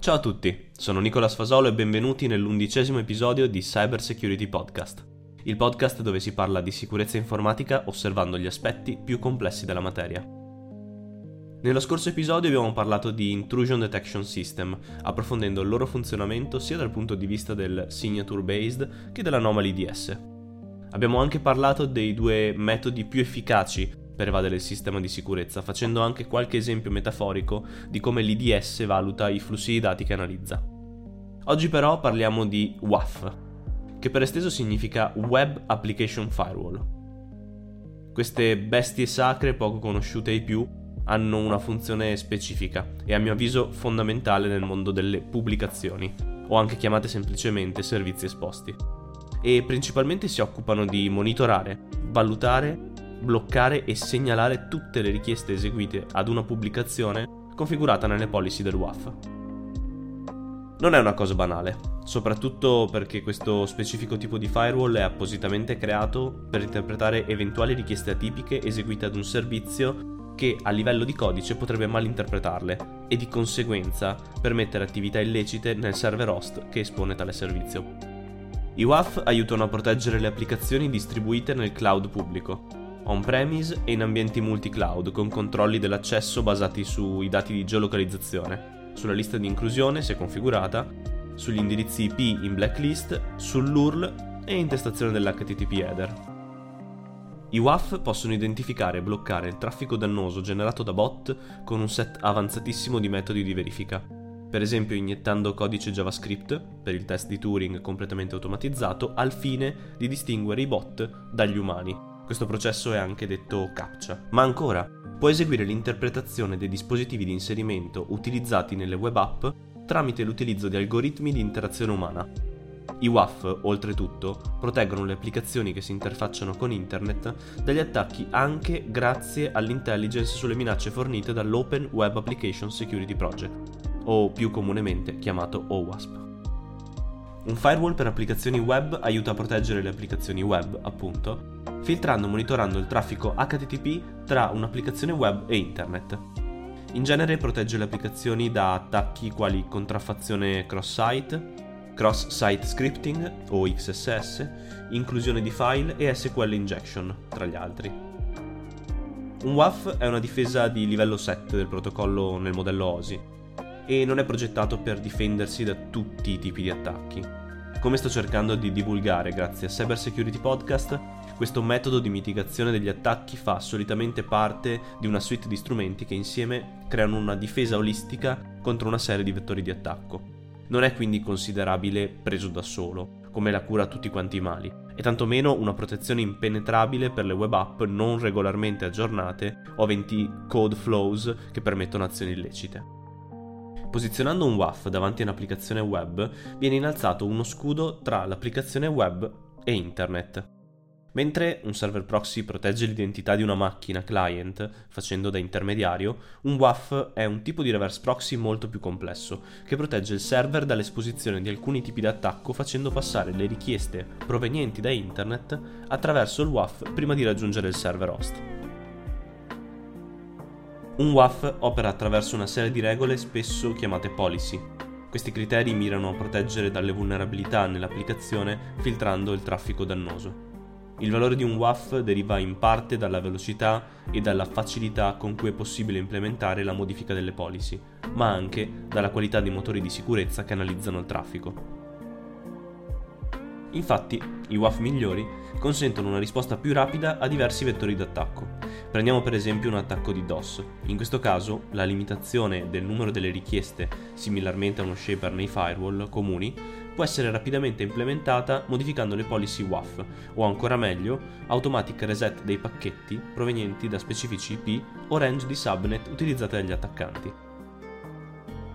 Ciao a tutti, sono Nicola Sfasolo e benvenuti nell'undicesimo episodio di Cyber Security Podcast, il podcast dove si parla di sicurezza informatica osservando gli aspetti più complessi della materia. Nello scorso episodio abbiamo parlato di Intrusion Detection System, approfondendo il loro funzionamento sia dal punto di vista del signature based che dell'anomaly DS. Abbiamo anche parlato dei due metodi più efficaci per evadere il sistema di sicurezza, facendo anche qualche esempio metaforico di come l'IDS valuta i flussi di dati che analizza. Oggi però parliamo di WAF, che per esteso significa Web Application Firewall. Queste bestie sacre poco conosciute ai più hanno una funzione specifica e a mio avviso fondamentale nel mondo delle pubblicazioni, o anche chiamate semplicemente servizi esposti. E principalmente si occupano di monitorare, valutare bloccare e segnalare tutte le richieste eseguite ad una pubblicazione configurata nelle policy del WAF. Non è una cosa banale, soprattutto perché questo specifico tipo di firewall è appositamente creato per interpretare eventuali richieste atipiche eseguite ad un servizio che a livello di codice potrebbe malinterpretarle e di conseguenza permettere attività illecite nel server host che espone tale servizio. I WAF aiutano a proteggere le applicazioni distribuite nel cloud pubblico, on-premise e in ambienti multi-cloud con controlli dell'accesso basati sui dati di geolocalizzazione, sulla lista di inclusione se configurata, sugli indirizzi IP in blacklist, sull'URL e intestazione dell'HTTP header. I WAF possono identificare e bloccare il traffico dannoso generato da bot con un set avanzatissimo di metodi di verifica, per esempio iniettando codice JavaScript per il test di Turing completamente automatizzato al fine di distinguere i bot dagli umani questo processo è anche detto captcha. Ma ancora, può eseguire l'interpretazione dei dispositivi di inserimento utilizzati nelle web app tramite l'utilizzo di algoritmi di interazione umana. I WAF, oltretutto, proteggono le applicazioni che si interfacciano con Internet dagli attacchi anche grazie all'intelligence sulle minacce fornite dall'Open Web Application Security Project, o più comunemente chiamato OWASP. Un firewall per applicazioni web aiuta a proteggere le applicazioni web, appunto, filtrando e monitorando il traffico HTTP tra un'applicazione web e internet. In genere protegge le applicazioni da attacchi quali contraffazione cross-site, cross-site scripting o XSS, inclusione di file e SQL injection, tra gli altri. Un WAF è una difesa di livello 7 del protocollo nel modello OSI e non è progettato per difendersi da tutti i tipi di attacchi. Come sto cercando di divulgare grazie a Cyber Security Podcast, questo metodo di mitigazione degli attacchi fa solitamente parte di una suite di strumenti che insieme creano una difesa olistica contro una serie di vettori di attacco. Non è quindi considerabile preso da solo, come la cura a tutti quanti i mali, e tantomeno una protezione impenetrabile per le web app non regolarmente aggiornate o aventi code flows che permettono azioni illecite. Posizionando un WAF davanti a un'applicazione web, viene innalzato uno scudo tra l'applicazione web e internet. Mentre un server proxy protegge l'identità di una macchina client facendo da intermediario, un WAF è un tipo di reverse proxy molto più complesso, che protegge il server dall'esposizione di alcuni tipi di attacco facendo passare le richieste provenienti da internet attraverso il WAF prima di raggiungere il server host. Un WAF opera attraverso una serie di regole spesso chiamate policy. Questi criteri mirano a proteggere dalle vulnerabilità nell'applicazione filtrando il traffico dannoso. Il valore di un WAF deriva in parte dalla velocità e dalla facilità con cui è possibile implementare la modifica delle policy, ma anche dalla qualità dei motori di sicurezza che analizzano il traffico. Infatti, i WAF migliori consentono una risposta più rapida a diversi vettori d'attacco. Prendiamo per esempio un attacco di DOS. In questo caso, la limitazione del numero delle richieste, similarmente a uno shaper nei firewall comuni, può essere rapidamente implementata modificando le policy WAF o ancora meglio, automatic reset dei pacchetti provenienti da specifici IP o range di subnet utilizzate dagli attaccanti.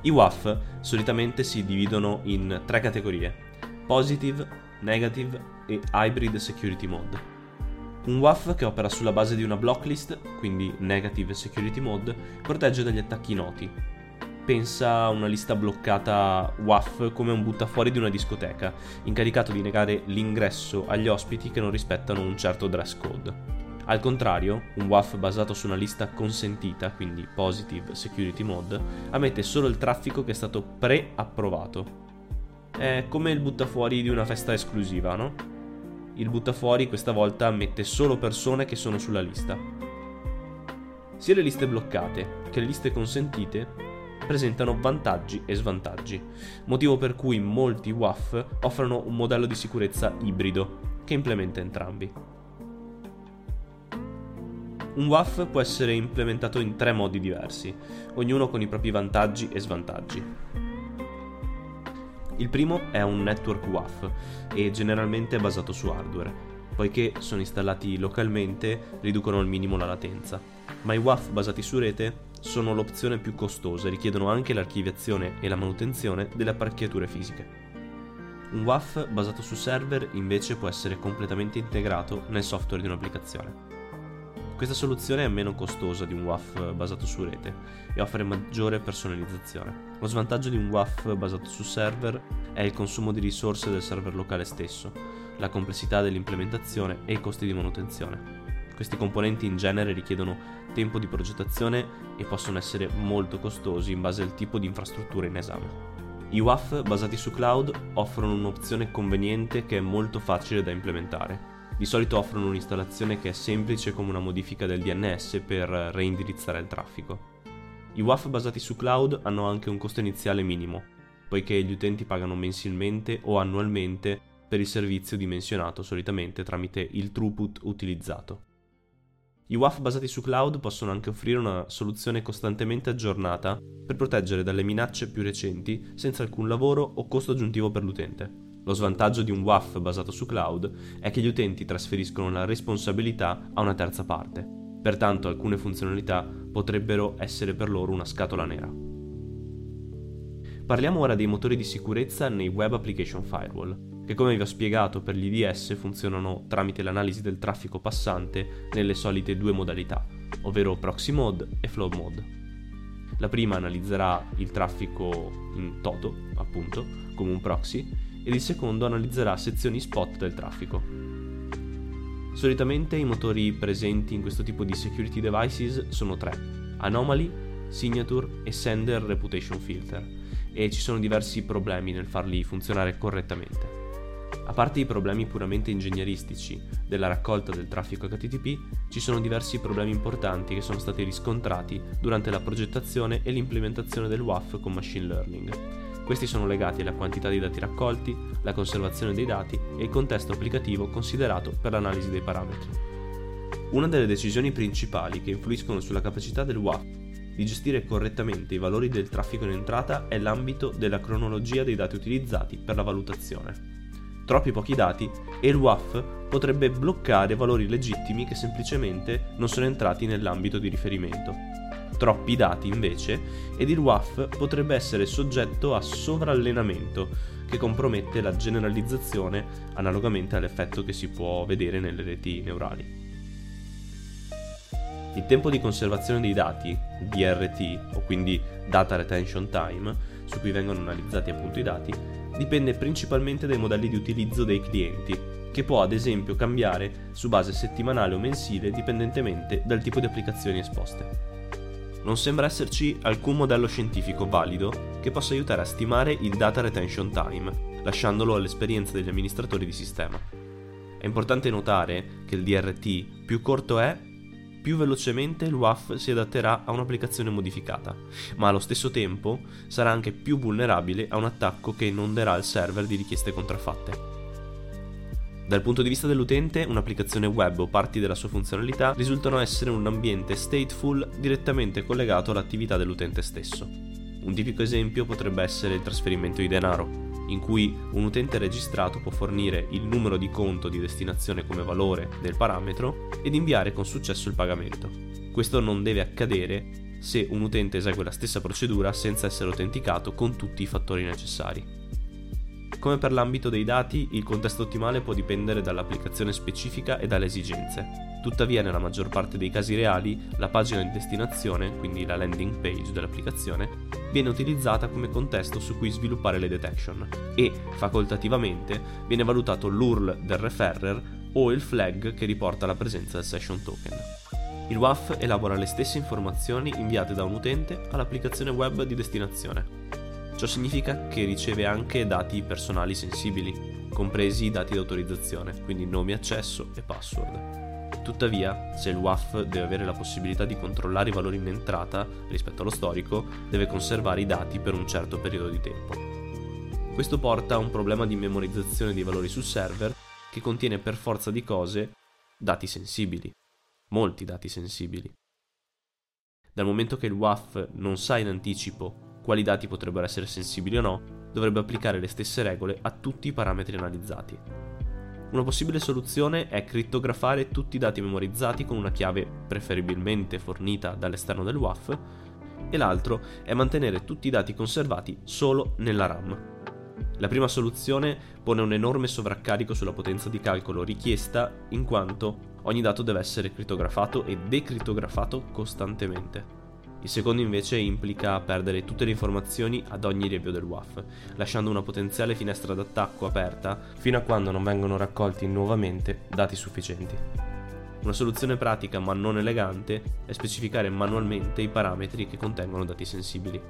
I WAF solitamente si dividono in tre categorie: positive, Negative e Hybrid Security Mode. Un WAF che opera sulla base di una blocklist, quindi Negative Security Mode, protegge dagli attacchi noti. Pensa a una lista bloccata WAF come un buttafuori di una discoteca, incaricato di negare l'ingresso agli ospiti che non rispettano un certo dress code. Al contrario, un WAF basato su una lista consentita, quindi Positive Security Mode, ammette solo il traffico che è stato pre-approvato. È come il buttafuori di una festa esclusiva, no? Il buttafuori questa volta ammette solo persone che sono sulla lista. Sia le liste bloccate che le liste consentite presentano vantaggi e svantaggi, motivo per cui molti WAF offrono un modello di sicurezza ibrido che implementa entrambi. Un WAF può essere implementato in tre modi diversi, ognuno con i propri vantaggi e svantaggi. Il primo è un network WAF e generalmente è basato su hardware, poiché sono installati localmente riducono al minimo la latenza. Ma i WAF basati su rete sono l'opzione più costosa e richiedono anche l'archiviazione e la manutenzione delle apparecchiature fisiche. Un WAF basato su server invece può essere completamente integrato nel software di un'applicazione. Questa soluzione è meno costosa di un WAF basato su rete e offre maggiore personalizzazione. Lo svantaggio di un WAF basato su server è il consumo di risorse del server locale stesso, la complessità dell'implementazione e i costi di manutenzione. Questi componenti in genere richiedono tempo di progettazione e possono essere molto costosi in base al tipo di infrastruttura in esame. I WAF basati su cloud offrono un'opzione conveniente che è molto facile da implementare di solito offrono un'installazione che è semplice come una modifica del DNS per reindirizzare il traffico. I WAF basati su cloud hanno anche un costo iniziale minimo, poiché gli utenti pagano mensilmente o annualmente per il servizio dimensionato solitamente tramite il throughput utilizzato. I WAF basati su cloud possono anche offrire una soluzione costantemente aggiornata per proteggere dalle minacce più recenti senza alcun lavoro o costo aggiuntivo per l'utente. Lo svantaggio di un WAF basato su cloud è che gli utenti trasferiscono la responsabilità a una terza parte, pertanto alcune funzionalità potrebbero essere per loro una scatola nera. Parliamo ora dei motori di sicurezza nei Web Application Firewall, che come vi ho spiegato per gli IDS funzionano tramite l'analisi del traffico passante nelle solite due modalità, ovvero Proxy Mode e Flow Mode. La prima analizzerà il traffico in toto, appunto, come un proxy, ed il secondo analizzerà sezioni spot del traffico. Solitamente i motori presenti in questo tipo di security devices sono tre: Anomaly, Signature e Sender Reputation Filter, e ci sono diversi problemi nel farli funzionare correttamente. A parte i problemi puramente ingegneristici della raccolta del traffico HTTP, ci sono diversi problemi importanti che sono stati riscontrati durante la progettazione e l'implementazione del WAF con machine learning questi sono legati alla quantità di dati raccolti, la conservazione dei dati e il contesto applicativo considerato per l'analisi dei parametri. Una delle decisioni principali che influiscono sulla capacità del WAF di gestire correttamente i valori del traffico in entrata è l'ambito della cronologia dei dati utilizzati per la valutazione. Troppi pochi dati e il WAF potrebbe bloccare valori legittimi che semplicemente non sono entrati nell'ambito di riferimento, troppi dati invece ed il WAF potrebbe essere soggetto a sovrallenamento che compromette la generalizzazione analogamente all'effetto che si può vedere nelle reti neurali. Il tempo di conservazione dei dati, DRT, o quindi Data Retention Time, su cui vengono analizzati appunto i dati, dipende principalmente dai modelli di utilizzo dei clienti, che può ad esempio cambiare su base settimanale o mensile dipendentemente dal tipo di applicazioni esposte non sembra esserci alcun modello scientifico valido che possa aiutare a stimare il data retention time, lasciandolo all'esperienza degli amministratori di sistema. È importante notare che il DRT più corto è, più velocemente il WAF si adatterà a un'applicazione modificata, ma allo stesso tempo sarà anche più vulnerabile a un attacco che inonderà il server di richieste contraffatte. Dal punto di vista dell'utente, un'applicazione web o parti della sua funzionalità risultano essere un ambiente stateful direttamente collegato all'attività dell'utente stesso. Un tipico esempio potrebbe essere il trasferimento di denaro, in cui un utente registrato può fornire il numero di conto di destinazione come valore del parametro ed inviare con successo il pagamento. Questo non deve accadere se un utente esegue la stessa procedura senza essere autenticato con tutti i fattori necessari. Come per l'ambito dei dati, il contesto ottimale può dipendere dall'applicazione specifica e dalle esigenze. Tuttavia, nella maggior parte dei casi reali, la pagina di destinazione, quindi la landing page dell'applicazione, viene utilizzata come contesto su cui sviluppare le detection e, facoltativamente, viene valutato l'URL del referrer o il flag che riporta la presenza del session token. Il WAF elabora le stesse informazioni inviate da un utente all'applicazione web di destinazione. Ciò significa che riceve anche dati personali sensibili, compresi i dati di autorizzazione, quindi nomi accesso e password. Tuttavia, se il WAF deve avere la possibilità di controllare i valori in entrata rispetto allo storico, deve conservare i dati per un certo periodo di tempo. Questo porta a un problema di memorizzazione dei valori sul server che contiene per forza di cose dati sensibili, molti dati sensibili. Dal momento che il WAF non sa in anticipo quali dati potrebbero essere sensibili o no, dovrebbe applicare le stesse regole a tutti i parametri analizzati. Una possibile soluzione è crittografare tutti i dati memorizzati con una chiave preferibilmente fornita dall'esterno del WAF e l'altro è mantenere tutti i dati conservati solo nella RAM. La prima soluzione pone un enorme sovraccarico sulla potenza di calcolo richiesta in quanto ogni dato deve essere crittografato e decrittografato costantemente. Il secondo invece implica perdere tutte le informazioni ad ogni riavvio del WAF, lasciando una potenziale finestra d'attacco aperta fino a quando non vengono raccolti nuovamente dati sufficienti. Una soluzione pratica ma non elegante è specificare manualmente i parametri che contengono dati sensibili.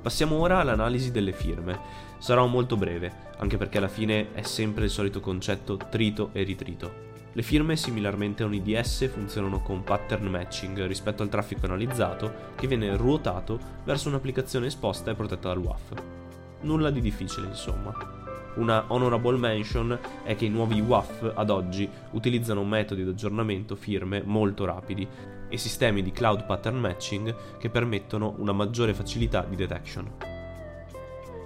Passiamo ora all'analisi delle firme. Sarò molto breve, anche perché alla fine è sempre il solito concetto trito e ritrito. Le firme, similarmente a un IDS, funzionano con pattern matching rispetto al traffico analizzato che viene ruotato verso un'applicazione esposta e protetta dal WAF. Nulla di difficile, insomma. Una honorable mention è che i nuovi WAF ad oggi utilizzano metodi di aggiornamento firme molto rapidi e sistemi di cloud pattern matching che permettono una maggiore facilità di detection.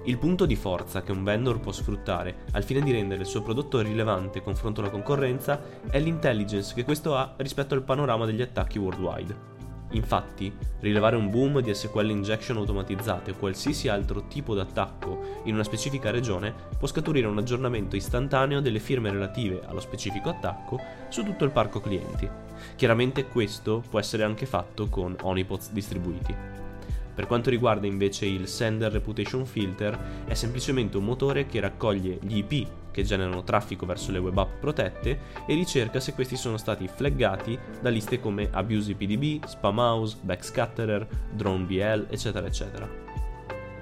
Il punto di forza che un vendor può sfruttare al fine di rendere il suo prodotto rilevante confronto alla concorrenza è l'intelligence che questo ha rispetto al panorama degli attacchi worldwide. Infatti, rilevare un boom di SQL injection automatizzate o qualsiasi altro tipo d'attacco in una specifica regione può scaturire un aggiornamento istantaneo delle firme relative allo specifico attacco su tutto il parco clienti. Chiaramente questo può essere anche fatto con honeypots distribuiti. Per quanto riguarda invece il Sender Reputation Filter, è semplicemente un motore che raccoglie gli IP che generano traffico verso le web app protette e ricerca se questi sono stati flaggati da liste come AbusePDB, SpamHouse, Backscatterer, DroneBL, eccetera eccetera.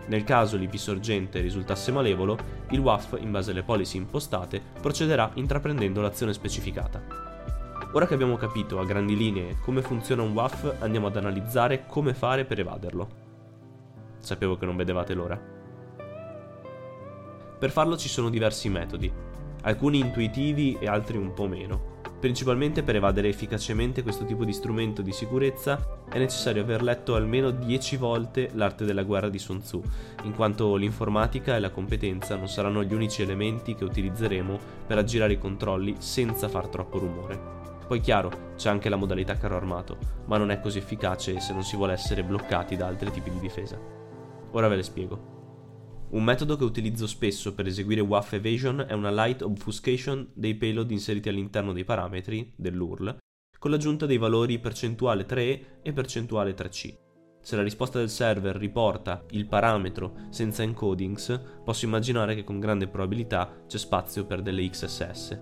Nel caso l'IP sorgente risultasse malevolo, il WAF, in base alle policy impostate, procederà intraprendendo l'azione specificata. Ora che abbiamo capito a grandi linee come funziona un WAF, andiamo ad analizzare come fare per evaderlo. Sapevo che non vedevate l'ora. Per farlo ci sono diversi metodi, alcuni intuitivi e altri un po' meno. Principalmente per evadere efficacemente questo tipo di strumento di sicurezza è necessario aver letto almeno 10 volte l'arte della guerra di Sun Tzu, in quanto l'informatica e la competenza non saranno gli unici elementi che utilizzeremo per aggirare i controlli senza far troppo rumore. Poi chiaro, c'è anche la modalità carro armato, ma non è così efficace se non si vuole essere bloccati da altri tipi di difesa. Ora ve le spiego. Un metodo che utilizzo spesso per eseguire WAF evasion è una light obfuscation dei payload inseriti all'interno dei parametri dell'URL con l'aggiunta dei valori percentuale 3e e percentuale 3c. Se la risposta del server riporta il parametro senza encodings, posso immaginare che con grande probabilità c'è spazio per delle XSS,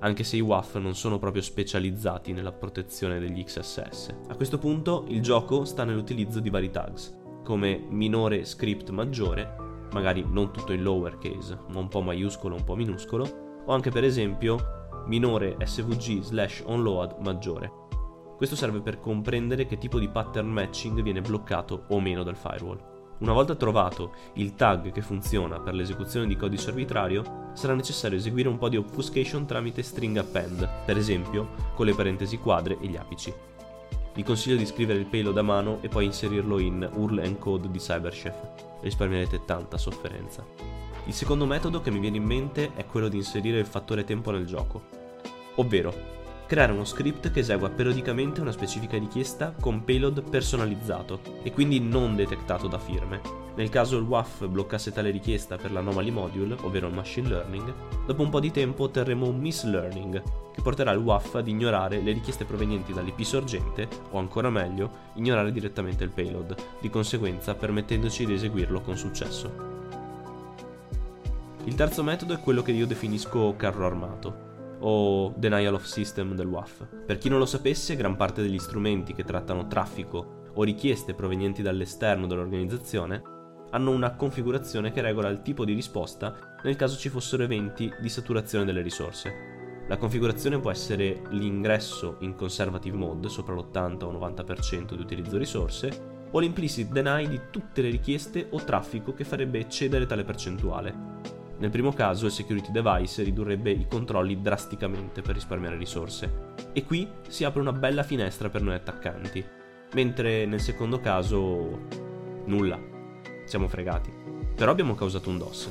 anche se i WAF non sono proprio specializzati nella protezione degli XSS. A questo punto il gioco sta nell'utilizzo di vari tags, come minore script maggiore magari non tutto in lowercase, ma un po' maiuscolo, un po' minuscolo, o anche per esempio minore svg slash onload maggiore. Questo serve per comprendere che tipo di pattern matching viene bloccato o meno dal firewall. Una volta trovato il tag che funziona per l'esecuzione di codice arbitrario, sarà necessario eseguire un po' di obfuscation tramite string append, per esempio con le parentesi quadre e gli apici. Vi consiglio di scrivere il payload a mano e poi inserirlo in URL encode di Cyberchef. Risparmierete tanta sofferenza. Il secondo metodo che mi viene in mente è quello di inserire il fattore tempo nel gioco. Ovvero, creare uno script che esegua periodicamente una specifica richiesta con payload personalizzato e quindi non detectato da firme. Nel caso il WAF bloccasse tale richiesta per l'anomaly module, ovvero il machine learning, dopo un po' di tempo otterremo un mislearning, che porterà il WAF ad ignorare le richieste provenienti dall'IP sorgente, o ancora meglio, ignorare direttamente il payload, di conseguenza permettendoci di eseguirlo con successo. Il terzo metodo è quello che io definisco carro armato o Denial of System del WAF. Per chi non lo sapesse, gran parte degli strumenti che trattano traffico o richieste provenienti dall'esterno dell'organizzazione hanno una configurazione che regola il tipo di risposta nel caso ci fossero eventi di saturazione delle risorse. La configurazione può essere l'ingresso in conservative mode sopra l'80 o 90% di utilizzo risorse o l'implicit deny di tutte le richieste o traffico che farebbe eccedere tale percentuale. Nel primo caso il security device ridurrebbe i controlli drasticamente per risparmiare risorse. E qui si apre una bella finestra per noi attaccanti, mentre nel secondo caso nulla. Siamo fregati. Però abbiamo causato un DOS.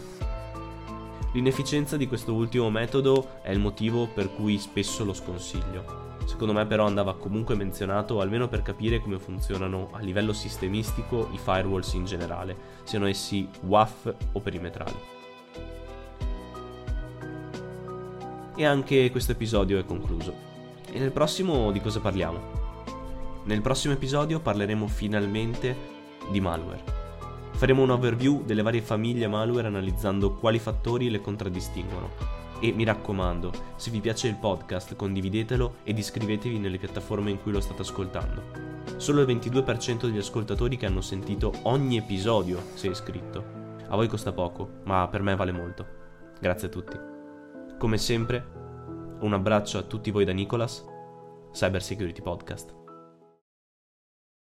L'inefficienza di questo ultimo metodo è il motivo per cui spesso lo sconsiglio. Secondo me però andava comunque menzionato almeno per capire come funzionano a livello sistemistico i firewalls in generale, siano essi WAF o perimetrali. E anche questo episodio è concluso. E nel prossimo di cosa parliamo? Nel prossimo episodio parleremo finalmente di malware. Faremo un overview delle varie famiglie malware analizzando quali fattori le contraddistinguono. E mi raccomando, se vi piace il podcast condividetelo ed iscrivetevi nelle piattaforme in cui lo state ascoltando. Solo il 22% degli ascoltatori che hanno sentito ogni episodio si è iscritto. A voi costa poco, ma per me vale molto. Grazie a tutti. Come sempre, un abbraccio a tutti voi da Nicolas, Cyber Security Podcast.